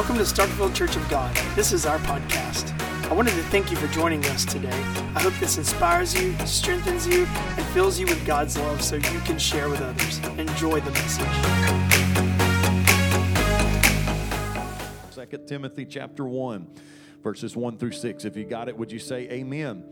Welcome to Starkville Church of God. This is our podcast. I wanted to thank you for joining us today. I hope this inspires you, strengthens you, and fills you with God's love so you can share with others. Enjoy the message. 2 Timothy chapter 1, verses 1 through 6. If you got it, would you say amen?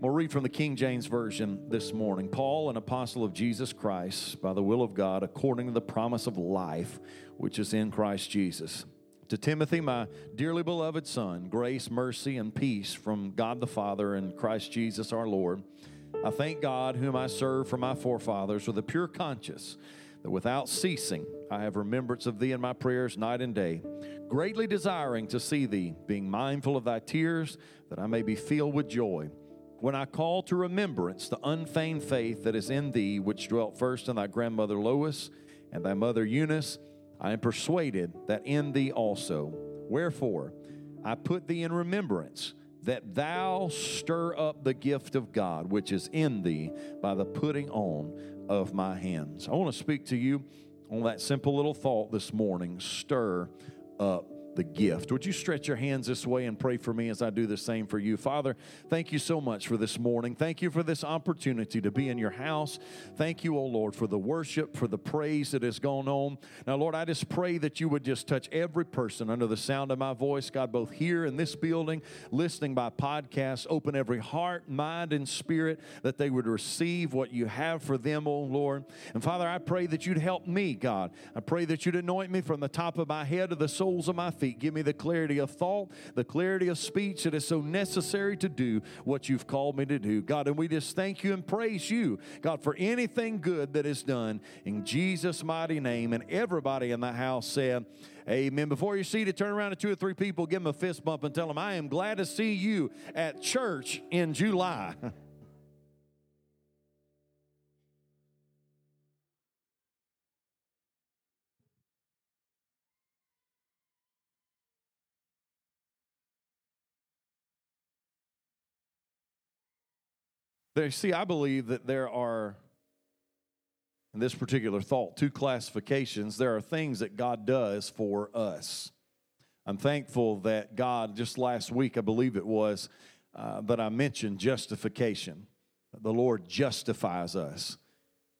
We'll read from the King James Version this morning. Paul, an apostle of Jesus Christ, by the will of God, according to the promise of life which is in Christ Jesus. To Timothy, my dearly beloved son, grace, mercy, and peace from God the Father and Christ Jesus our Lord. I thank God, whom I serve for my forefathers with a pure conscience, that without ceasing I have remembrance of thee in my prayers night and day, greatly desiring to see thee, being mindful of thy tears, that I may be filled with joy when I call to remembrance the unfeigned faith that is in thee, which dwelt first in thy grandmother Lois and thy mother Eunice, I am persuaded that in thee also. Wherefore, I put thee in remembrance that thou stir up the gift of God which is in thee by the putting on of my hands. I want to speak to you on that simple little thought this morning stir up the gift. Would you stretch your hands this way and pray for me as I do the same for you? Father, thank you so much for this morning. Thank you for this opportunity to be in your house. Thank you, oh Lord, for the worship, for the praise that has gone on. Now, Lord, I just pray that you would just touch every person under the sound of my voice, God, both here in this building, listening by podcast. Open every heart, mind, and spirit that they would receive what you have for them, oh Lord. And Father, I pray that you'd help me, God. I pray that you'd anoint me from the top of my head to the soles of my feet feet. Give me the clarity of thought, the clarity of speech that is so necessary to do what you've called me to do. God, and we just thank you and praise you, God, for anything good that is done in Jesus' mighty name. And everybody in the house said, Amen. Before you see seated, turn around to two or three people, give them a fist bump, and tell them, I am glad to see you at church in July. There, see, I believe that there are, in this particular thought, two classifications. There are things that God does for us. I'm thankful that God, just last week, I believe it was, uh, that I mentioned justification. The Lord justifies us,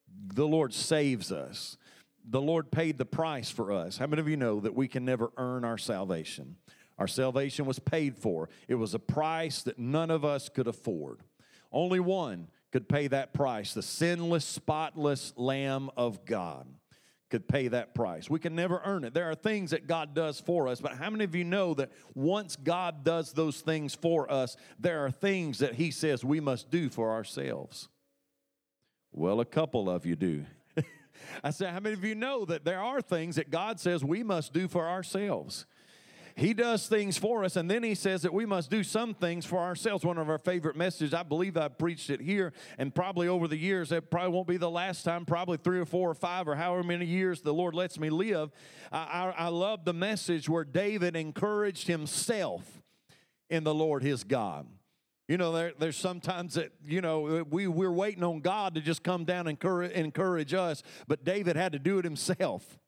the Lord saves us. The Lord paid the price for us. How many of you know that we can never earn our salvation? Our salvation was paid for, it was a price that none of us could afford. Only one could pay that price. The sinless, spotless Lamb of God could pay that price. We can never earn it. There are things that God does for us, but how many of you know that once God does those things for us, there are things that He says we must do for ourselves? Well, a couple of you do. I said, how many of you know that there are things that God says we must do for ourselves? He does things for us, and then he says that we must do some things for ourselves. One of our favorite messages, I believe I preached it here, and probably over the years, it probably won't be the last time, probably three or four or five or however many years the Lord lets me live. I, I, I love the message where David encouraged himself in the Lord his God. You know, there, there's sometimes that, you know, we, we're waiting on God to just come down and encourage, encourage us, but David had to do it himself.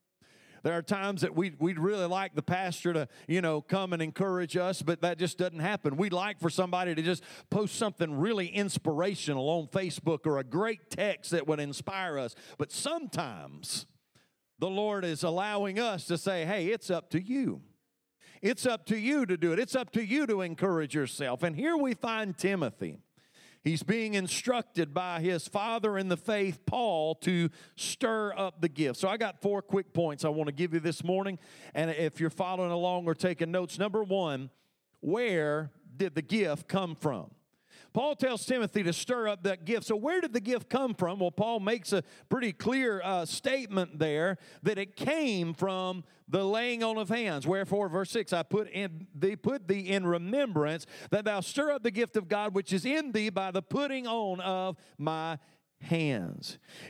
There are times that we, we'd really like the pastor to, you know, come and encourage us, but that just doesn't happen. We'd like for somebody to just post something really inspirational on Facebook or a great text that would inspire us. But sometimes the Lord is allowing us to say, hey, it's up to you. It's up to you to do it. It's up to you to encourage yourself. And here we find Timothy. He's being instructed by his father in the faith, Paul, to stir up the gift. So I got four quick points I want to give you this morning. And if you're following along or taking notes, number one, where did the gift come from? Paul tells Timothy to stir up that gift. So, where did the gift come from? Well, Paul makes a pretty clear uh, statement there that it came from the laying on of hands. Wherefore, verse 6, I put in thee put thee in remembrance that thou stir up the gift of God which is in thee by the putting on of my hands.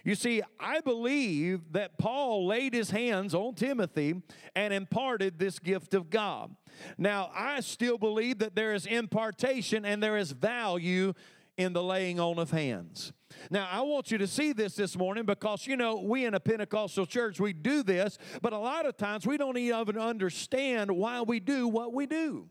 You see, I believe that Paul laid his hands on Timothy and imparted this gift of God. Now, I still believe that there is impartation and there is value in the laying on of hands. Now, I want you to see this this morning because, you know, we in a Pentecostal church, we do this, but a lot of times we don't even understand why we do what we do.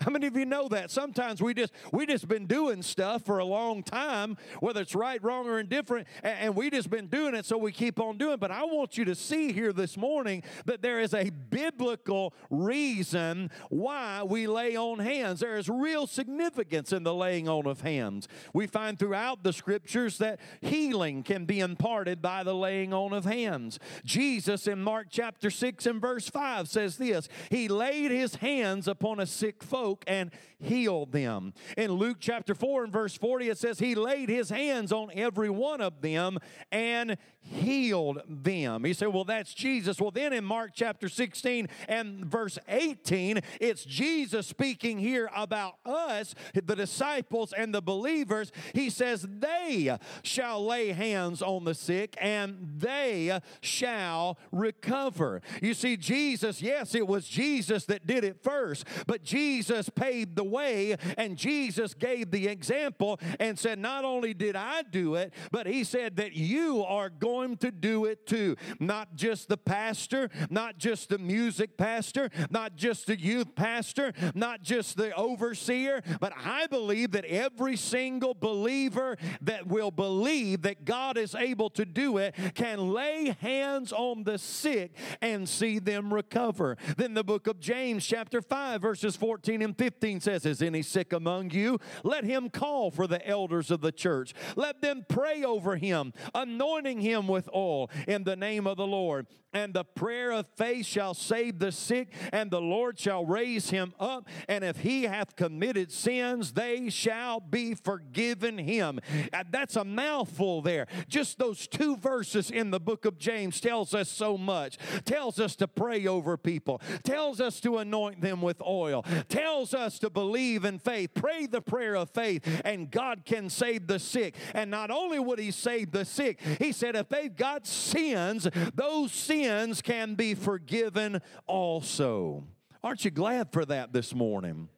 How many of you know that? Sometimes we just we just been doing stuff for a long time, whether it's right, wrong, or indifferent, and, and we just been doing it, so we keep on doing. But I want you to see here this morning that there is a biblical reason why we lay on hands. There is real significance in the laying on of hands. We find throughout the scriptures that healing can be imparted by the laying on of hands. Jesus in Mark chapter 6 and verse 5 says this He laid his hands upon a sick foot and healed them. In Luke chapter 4 and verse 40, it says, He laid His hands on every one of them and healed them. He said, Well, that's Jesus. Well, then in Mark chapter 16 and verse 18, it's Jesus speaking here about us, the disciples and the believers. He says, They shall lay hands on the sick and they shall recover. You see, Jesus, yes, it was Jesus that did it first, but Jesus paved the way and Jesus gave the example and said, Not only did I do it, but He said that you are going to do it too. Not just the pastor, not just the music pastor, not just the youth pastor, not just the overseer, but I believe that every single believer that will believe that God is able to do it can lay hands on the sick and see them recover. Then the book of James, chapter 5, verses 14 and 15 says, Is any sick among you? Let him call for the elders of the church. Let them pray over him, anointing him with oil in the name of the Lord. And the prayer of faith shall save the sick, and the Lord shall raise him up. And if he hath committed sins, they shall be forgiven him. Uh, that's a mouthful there. Just those two verses in the book of James tells us so much. Tells us to pray over people, tells us to anoint them with oil, tells us to believe in faith. Pray the prayer of faith, and God can save the sick. And not only would he save the sick, he said, if they've got sins, those sins sins can be forgiven also. Aren't you glad for that this morning?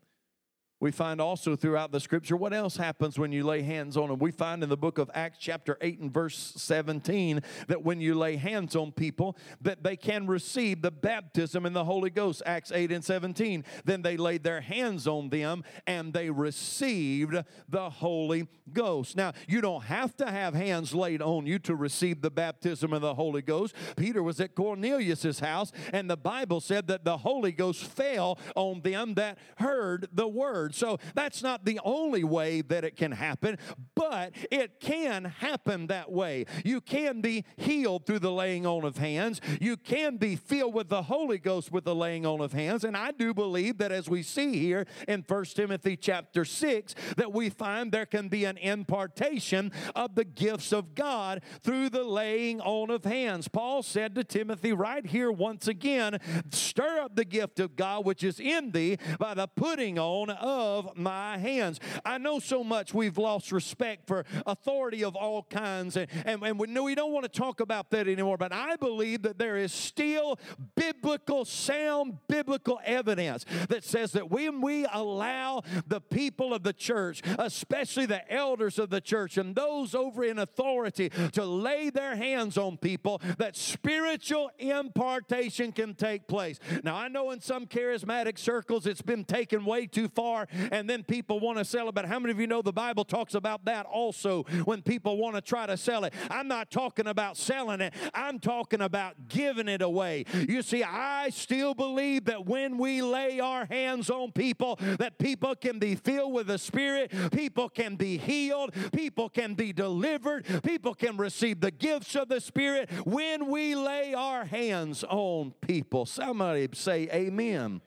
We find also throughout the scripture what else happens when you lay hands on them. We find in the book of Acts, chapter 8 and verse 17, that when you lay hands on people, that they can receive the baptism in the Holy Ghost. Acts 8 and 17. Then they laid their hands on them and they received the Holy Ghost. Now, you don't have to have hands laid on you to receive the baptism of the Holy Ghost. Peter was at Cornelius's house, and the Bible said that the Holy Ghost fell on them that heard the word word. So that's not the only way that it can happen, but it can happen that way. You can be healed through the laying on of hands. You can be filled with the Holy Ghost with the laying on of hands. And I do believe that as we see here in 1 Timothy chapter 6, that we find there can be an impartation of the gifts of God through the laying on of hands. Paul said to Timothy right here once again, stir up the gift of God which is in thee by the putting on of of my hands. I know so much we've lost respect for authority of all kinds, and, and, and we, know we don't want to talk about that anymore, but I believe that there is still biblical, sound biblical evidence that says that when we allow the people of the church, especially the elders of the church and those over in authority, to lay their hands on people, that spiritual impartation can take place. Now, I know in some charismatic circles it's been taken way too far and then people want to sell it. But how many of you know the Bible talks about that also when people want to try to sell it? I'm not talking about selling it, I'm talking about giving it away. You see, I still believe that when we lay our hands on people, that people can be filled with the Spirit, people can be healed, people can be delivered, people can receive the gifts of the Spirit when we lay our hands on people. Somebody say, Amen.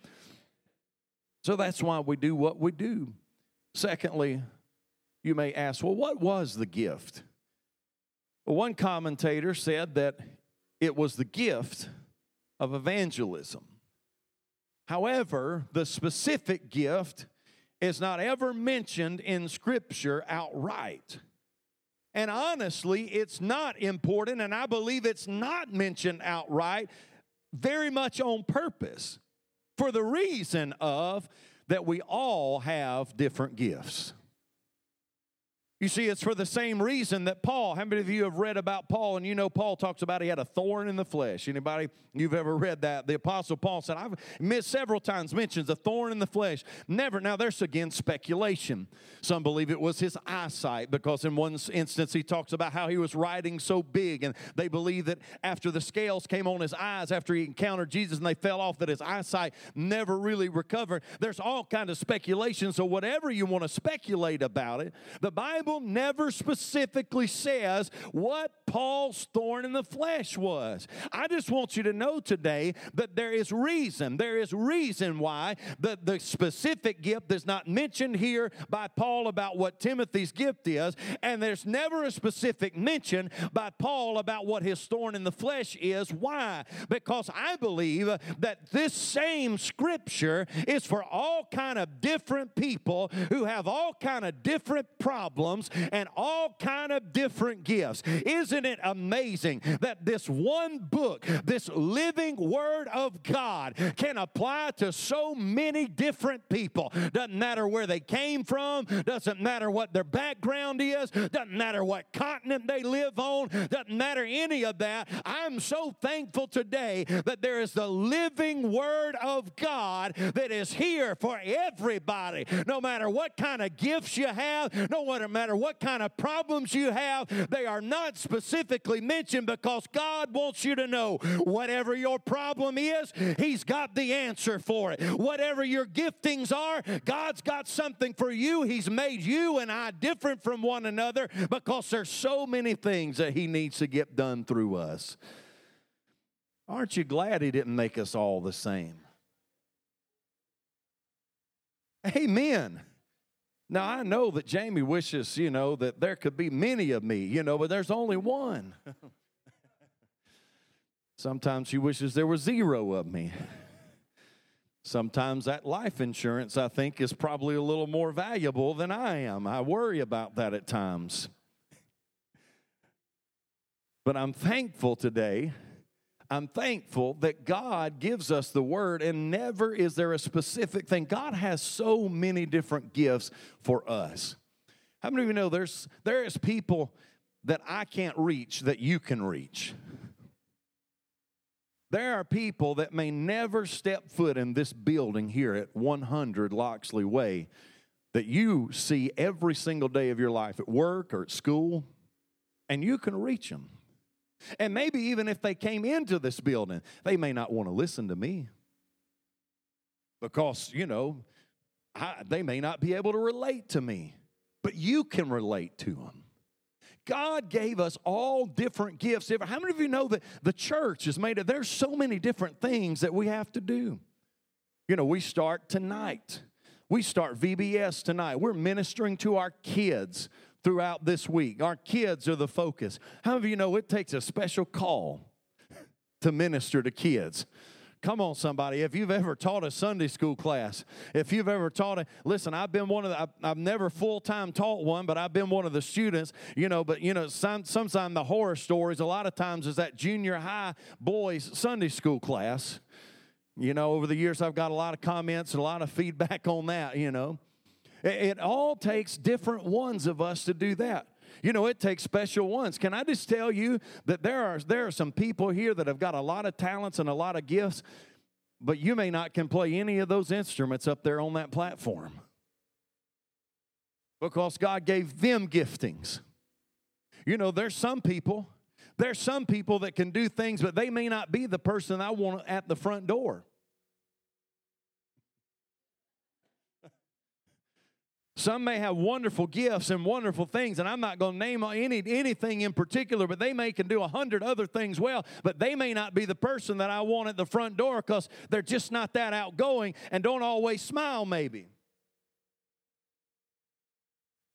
So that's why we do what we do. Secondly, you may ask, well, what was the gift? One commentator said that it was the gift of evangelism. However, the specific gift is not ever mentioned in Scripture outright. And honestly, it's not important, and I believe it's not mentioned outright very much on purpose for the reason of that we all have different gifts. You see, it's for the same reason that Paul, how many of you have read about Paul and you know Paul talks about he had a thorn in the flesh? Anybody you've ever read that? The apostle Paul said, I've missed several times mentions a thorn in the flesh. Never. Now there's again speculation. Some believe it was his eyesight because in one instance he talks about how he was riding so big and they believe that after the scales came on his eyes after he encountered Jesus and they fell off that his eyesight never really recovered. There's all kind of speculation. So whatever you want to speculate about it, the Bible Bible never specifically says what Paul's thorn in the flesh was. I just want you to know today that there is reason. There is reason why the, the specific gift is not mentioned here by Paul about what Timothy's gift is, and there's never a specific mention by Paul about what his thorn in the flesh is. Why? Because I believe that this same scripture is for all kind of different people who have all kind of different problems and all kind of different gifts. Isn't it amazing that this one book, this living word of God can apply to so many different people? Doesn't matter where they came from, doesn't matter what their background is, doesn't matter what continent they live on, doesn't matter any of that. I'm so thankful today that there is the living word of God that is here for everybody, no matter what kind of gifts you have, no matter matter what kind of problems you have, they are not specifically mentioned because God wants you to know whatever your problem is, He's got the answer for it. Whatever your giftings are, God's got something for you. He's made you and I different from one another because there's so many things that He needs to get done through us. Aren't you glad He didn't make us all the same? Amen. Now, I know that Jamie wishes, you know, that there could be many of me, you know, but there's only one. Sometimes she wishes there were zero of me. Sometimes that life insurance, I think, is probably a little more valuable than I am. I worry about that at times. But I'm thankful today I'm thankful that God gives us the word, and never is there a specific thing. God has so many different gifts for us. How many of you know there's there is people that I can't reach that you can reach? There are people that may never step foot in this building here at 100 Loxley Way that you see every single day of your life at work or at school, and you can reach them. And maybe even if they came into this building, they may not want to listen to me because, you know, I, they may not be able to relate to me, but you can relate to them. God gave us all different gifts. How many of you know that the church is made of, there's so many different things that we have to do. You know, we start tonight. We start VBS tonight. We're ministering to our kids throughout this week. Our kids are the focus. How many of you know it takes a special call to minister to kids? Come on, somebody. If you've ever taught a Sunday school class, if you've ever taught it, listen, I've been one of the, I've, I've never full time taught one, but I've been one of the students, you know. But, you know, some, sometimes the horror stories, a lot of times, is that junior high boys' Sunday school class. You know, over the years, I've got a lot of comments and a lot of feedback on that, you know. It all takes different ones of us to do that. You know, it takes special ones. Can I just tell you that there are there are some people here that have got a lot of talents and a lot of gifts, but you may not can play any of those instruments up there on that platform. Because God gave them giftings. You know, there's some people, there's some people that can do things, but they may not be the person I want at the front door. Some may have wonderful gifts and wonderful things, and I'm not going to name any, anything in particular, but they may can do a hundred other things well, but they may not be the person that I want at the front door because they're just not that outgoing and don't always smile, maybe.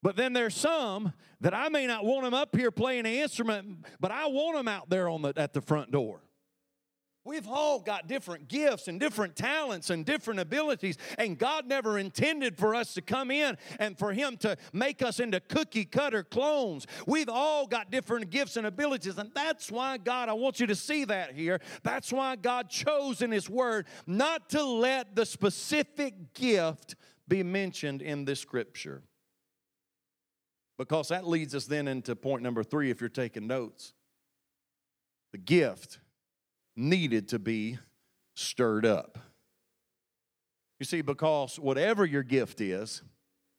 But then there's some that I may not want them up here playing an instrument, but I want them out there on the, at the front door. We've all got different gifts and different talents and different abilities, and God never intended for us to come in and for Him to make us into cookie cutter clones. We've all got different gifts and abilities, and that's why God, I want you to see that here. That's why God chose in His Word not to let the specific gift be mentioned in this scripture. Because that leads us then into point number three if you're taking notes. The gift needed to be stirred up. You see, because whatever your gift is,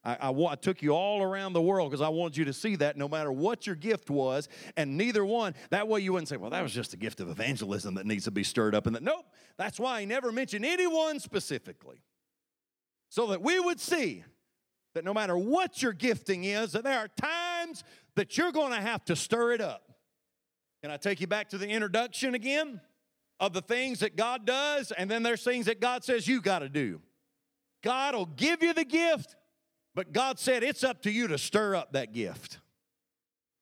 I, I, I, took you all around the world because I wanted you to see that no matter what your gift was, and neither one, that way you wouldn't say, well, that was just a gift of evangelism that needs to be stirred up. And that, nope, that's why he never mentioned anyone specifically. So that we would see that no matter what your gifting is, that there are times that you're going to have to stir it up. Can I take you back to the introduction again of the things that God does, and then there's things that God says you got to do. God will give you the gift, but God said it's up to you to stir up that gift.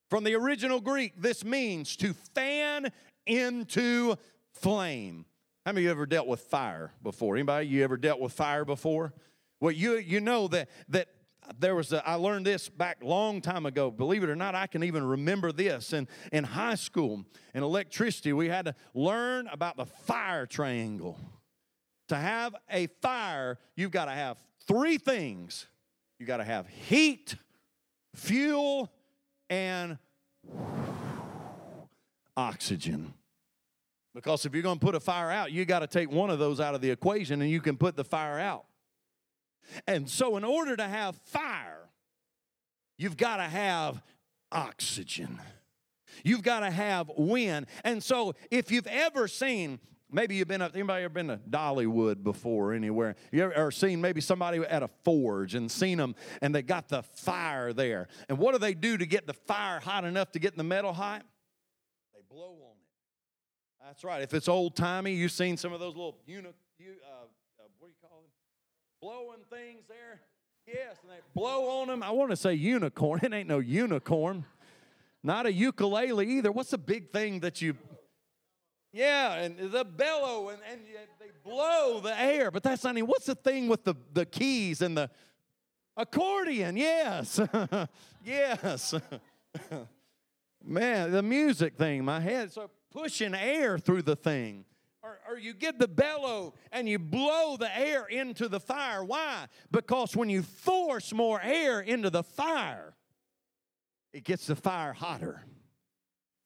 From the original Greek, this means to fan into flame. How many of you ever dealt with fire before? Anybody you ever dealt with fire before? Well, you you know that that there was a, I learned this back long time ago. Believe it or not, I can even remember this. In, in high school, in electricity, we had to learn about the fire triangle. To have a fire, you've got to have three things. You got to have heat, fuel, and oxygen. Because if you're going to put a fire out, you got to take one of those out of the equation and you can put the fire out. And so, in order to have fire, you've got to have oxygen. You've got to have wind. And so, if you've ever seen, maybe you've been up, anybody ever been to Dollywood before anywhere? You ever, ever seen maybe somebody at a forge and seen them and they got the fire there. And what do they do to get the fire hot enough to get the metal hot? They blow on it. That's right. If it's old timey, you've seen some of those little uni, uh, blowing things there. Yes, and they blow on them. I want to say unicorn. It ain't no unicorn. Not a ukulele either. What's the big thing that you. Yeah, and the bellow, and, and they blow the air. But that's not even. What's the thing with the, the keys and the accordion? Yes. yes. Man, the music thing, my head. So pushing air through the thing or, or you get the bellow and you blow the air into the fire. Why? Because when you force more air into the fire, it gets the fire hotter.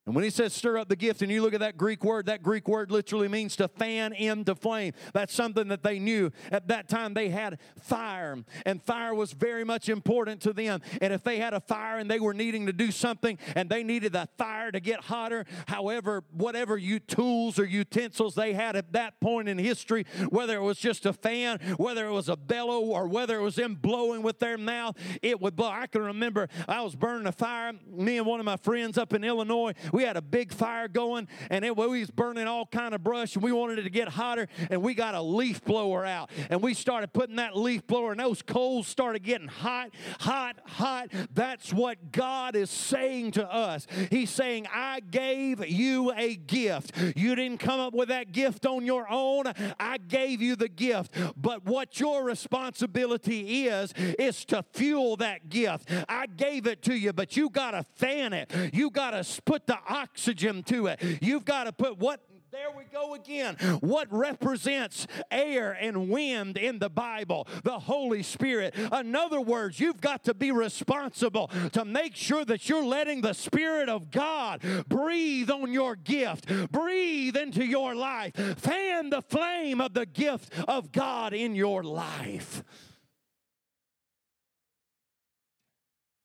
And when he says stir up the gift, and you look at that Greek word, that Greek word literally means to fan into flame. That's something that they knew. At that time, they had fire, and fire was very much important to them. And if they had a fire and they were needing to do something and they needed that fire to get hotter, however, whatever you tools or utensils they had at that point in history, whether it was just a fan, whether it was a bellow, or whether it was them blowing with their mouth, it would blow. I can remember I was burning a fire, me and one of my friends up in Illinois we had a big fire going, and it, we was burning all kind of brush, and we wanted it to get hotter, and we got a leaf blower out, and we started putting that leaf blower, and those coals started getting hot, hot, hot. That's what God is saying to us. He's saying, I gave you a gift. You didn't come up with that gift on your own. I gave you the gift. But what your responsibility is, is to fuel that gift. I gave it to you, but you got to fan it. You got to put the oxygen to it. You've got to put what there we go again. What represents air and wind in the Bible? The Holy Spirit. In other words, you've got to be responsible to make sure that you're letting the Spirit of God breathe on your gift, breathe into your life, fan the flame of the gift of God in your life.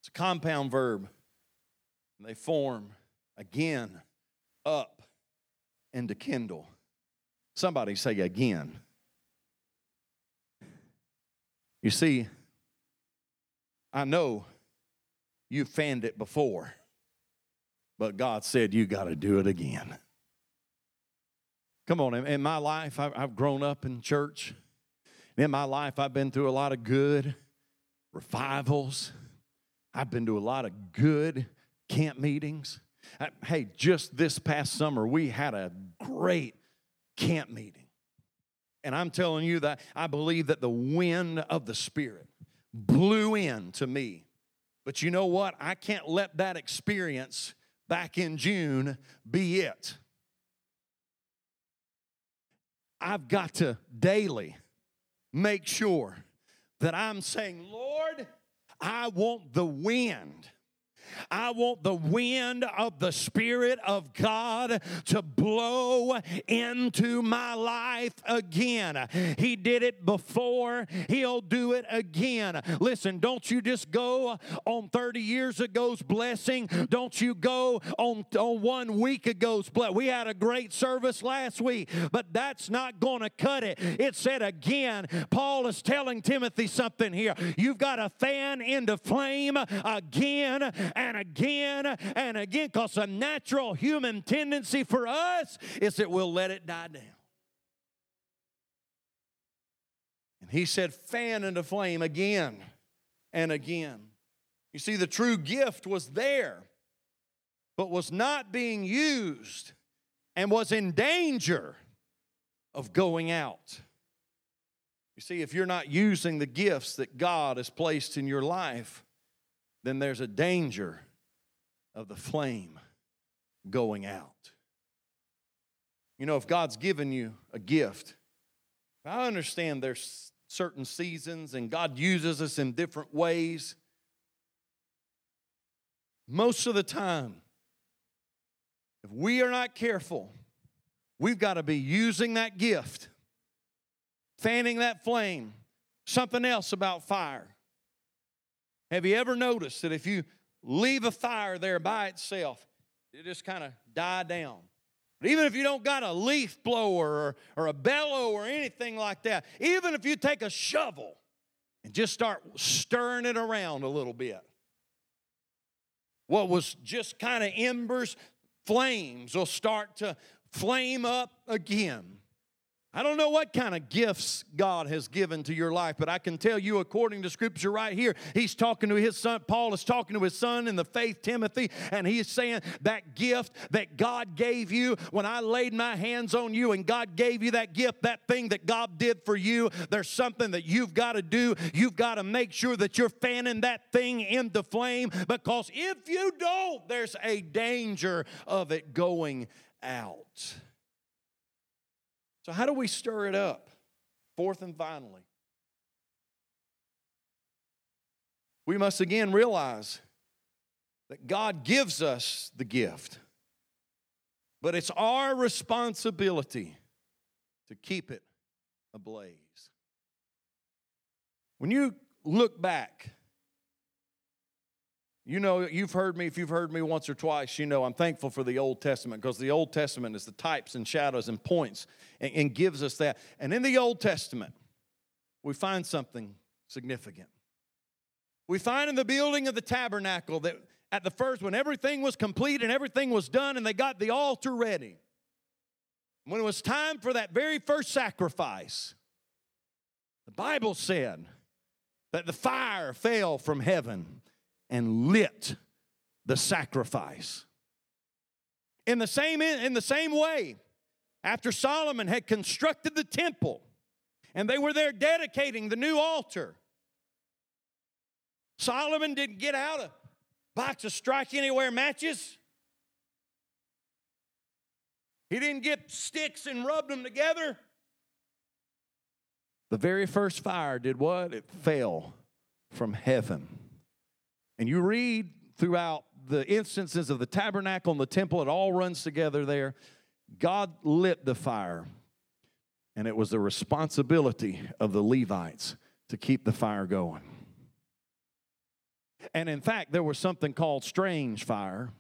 It's a compound verb, they form again, up, and to kindle. Somebody say again. You see, I know you fanned it before, but God said you got to do it again. Come on, in my life, I've grown up in church. In my life, I've been through a lot of good revivals. I've been to a lot of good camp meetings. Uh, hey, just this past summer, we had a great camp meeting. And I'm telling you that I believe that the wind of the Spirit blew in to me. But you know what? I can't let that experience back in June be it. I've got to daily make sure that I'm saying, Lord, I want the wind I want the wind of the Spirit of God to blow into my life again. He did it before, He'll do it again. Listen, don't you just go on 30 years ago's blessing. Don't you go on, on one week ago's blessing. We had a great service last week, but that's not going to cut it. It said again, Paul is telling Timothy something here. You've got to fan into flame again and again and again because a natural human tendency for us is that we'll let it die down. And he said, fan into flame again and again. You see, the true gift was there, but was not being used and was in danger of going out. You see, if you're not using the gifts that God has placed in your life, then there's a danger of the flame going out. You know, if God's given you a gift, I understand there's certain seasons and God uses us in different ways. Most of the time, if we are not careful, we've got to be using that gift, fanning that flame. Something else about fire. Have you ever noticed that if you leave a fire there by itself, it just kind of die down? But even if you don't got a leaf blower or, or a bellow or anything like that, even if you take a shovel and just start stirring it around a little bit, what was just kind of embers, flames will start to flame up again. I don't know what kind of gifts God has given to your life, but I can tell you, according to Scripture right here, he's talking to his son. Paul is talking to his son in the faith, Timothy, and he is saying that gift that God gave you when I laid my hands on you and God gave you that gift, that thing that God did for you, there's something that you've got to do. You've got to make sure that you're fanning that thing into flame because if you don't, there's a danger of it going out. So, how do we stir it up? Fourth and finally, we must again realize that God gives us the gift, but it's our responsibility to keep it ablaze. When you look back you know, you've heard me, if you've heard me once or twice, you know I'm thankful for the Old Testament because the Old Testament is the types and shadows and points and, and, gives us that. And in the Old Testament, we find something significant. We find in the building of the tabernacle that at the first, when everything was complete and everything was done and they got the altar ready, when it was time for that very first sacrifice, the Bible said that the fire fell from heaven and lit the sacrifice. In the same, in the same way, after Solomon had constructed the temple and they were there dedicating the new altar, Solomon didn't get out a box of strike anywhere matches. He didn't get sticks and rub them together. The very first fire did what? It fell from heaven and you read throughout the instances of the tabernacle and the temple, it all runs together there. God lit the fire, and it was the responsibility of the Levites to keep the fire going. And in fact, there was something called strange fire.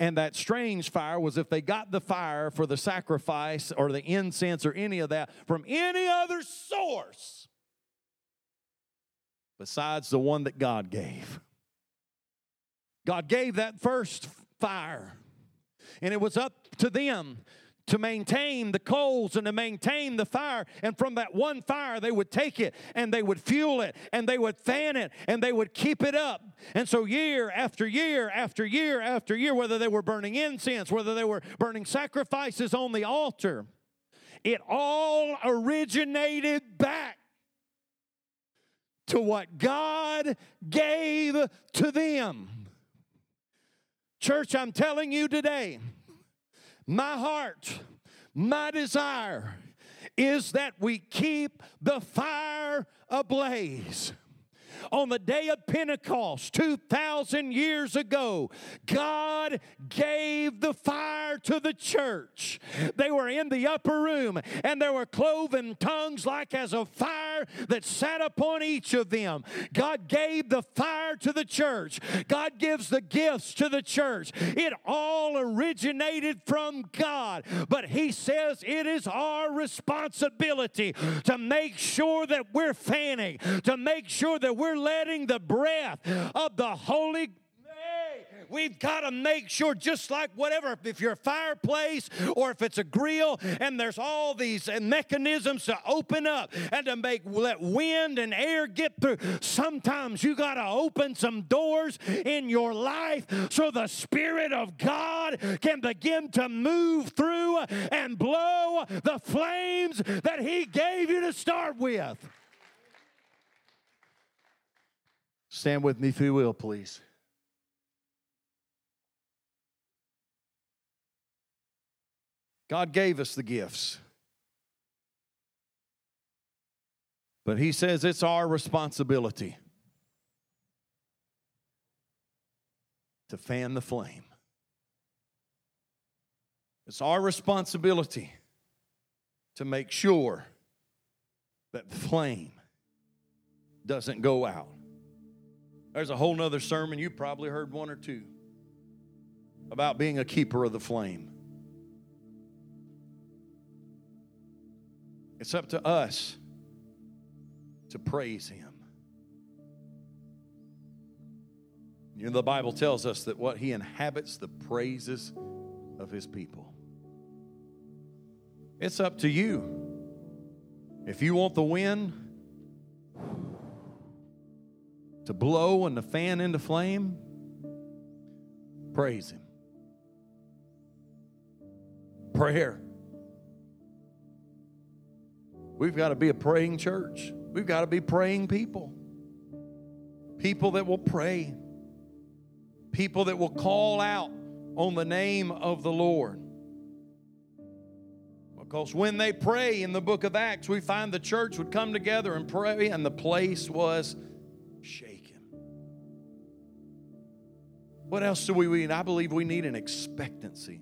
And that strange fire was if they got the fire for the sacrifice or the incense or any of that from any other source besides the one that God gave. God gave that first fire, and it was up to them to maintain the coals and to maintain the fire. And from that one fire, they would take it and they would fuel it and they would fan it and they would keep it up. And so, year after year after year after year, whether they were burning incense, whether they were burning sacrifices on the altar, it all originated back to what God gave to them. Church, I'm telling you today, my heart, my desire is that we keep the fire ablaze. On the day of Pentecost 2,000 years ago, God gave the fire to the church. They were in the upper room and there were cloven tongues like as a fire that sat upon each of them. God gave the fire to the church. God gives the gifts to the church. It all originated from God. But He says it is our responsibility to make sure that we're fanning, to make sure that we're letting the breath of the Holy We've got to make sure, just like whatever, if you're a fireplace or if it's a grill, and there's all these mechanisms to open up and to make let wind and air get through. Sometimes you got to open some doors in your life so the Spirit of God can begin to move through and blow the flames that He gave you to start with. Stand with me if you will, please. God gave us the gifts. But He says it's our responsibility to fan the flame. It's our responsibility to make sure that the flame doesn't go out. There's a whole nother sermon, you probably heard one or two, about being a keeper of the flame. It's up to us to praise Him. You know, the Bible tells us that what He inhabits the praises of His people. It's up to you. If you want the wind to blow and the fan into flame, praise Him. Prayer We've got to be a praying church. We've got to be praying people. People that will pray. People that will call out on the name of the Lord. Because when they pray in the book of Acts, we find the church would come together and pray, and the place was shaken. What else do we need? I believe we need an expectancy.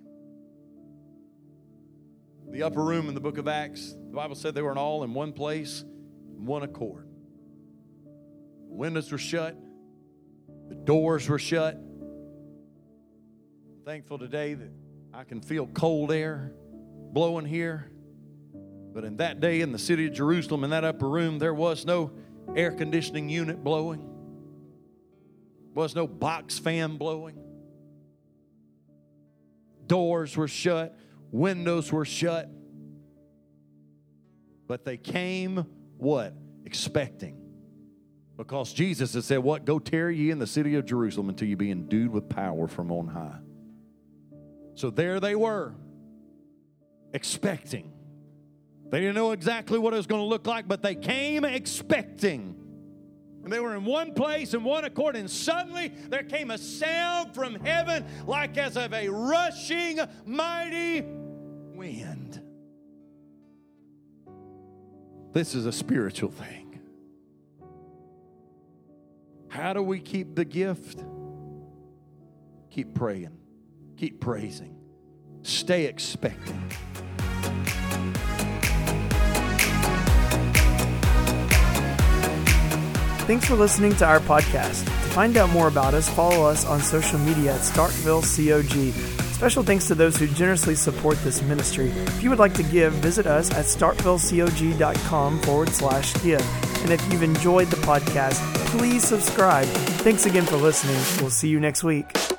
The upper room in the book of Acts, the Bible said they were all in one place, one accord. Windows were shut, the doors were shut. I'm thankful today that I can feel cold air blowing here. But in that day in the city of Jerusalem, in that upper room, there was no air conditioning unit blowing, was no box fan blowing. Doors were shut, windows were shut. But they came what? Expecting. Because Jesus had said, What? Go tarry ye in the city of Jerusalem until you be endued with power from on high. So there they were, expecting. They didn't know exactly what it was going to look like, but they came expecting. And they were in one place in one accord, and suddenly there came a sound from heaven like as of a rushing mighty wind. This is a spiritual thing. How do we keep the gift? Keep praying, keep praising, stay expecting. Thanks for listening to our podcast. To find out more about us, follow us on social media at Starkville COG Special thanks to those who generously support this ministry. If you would like to give, visit us at starkvillecog.com forward slash give. And if you've enjoyed the podcast, please subscribe. Thanks again for listening. We'll see you next week.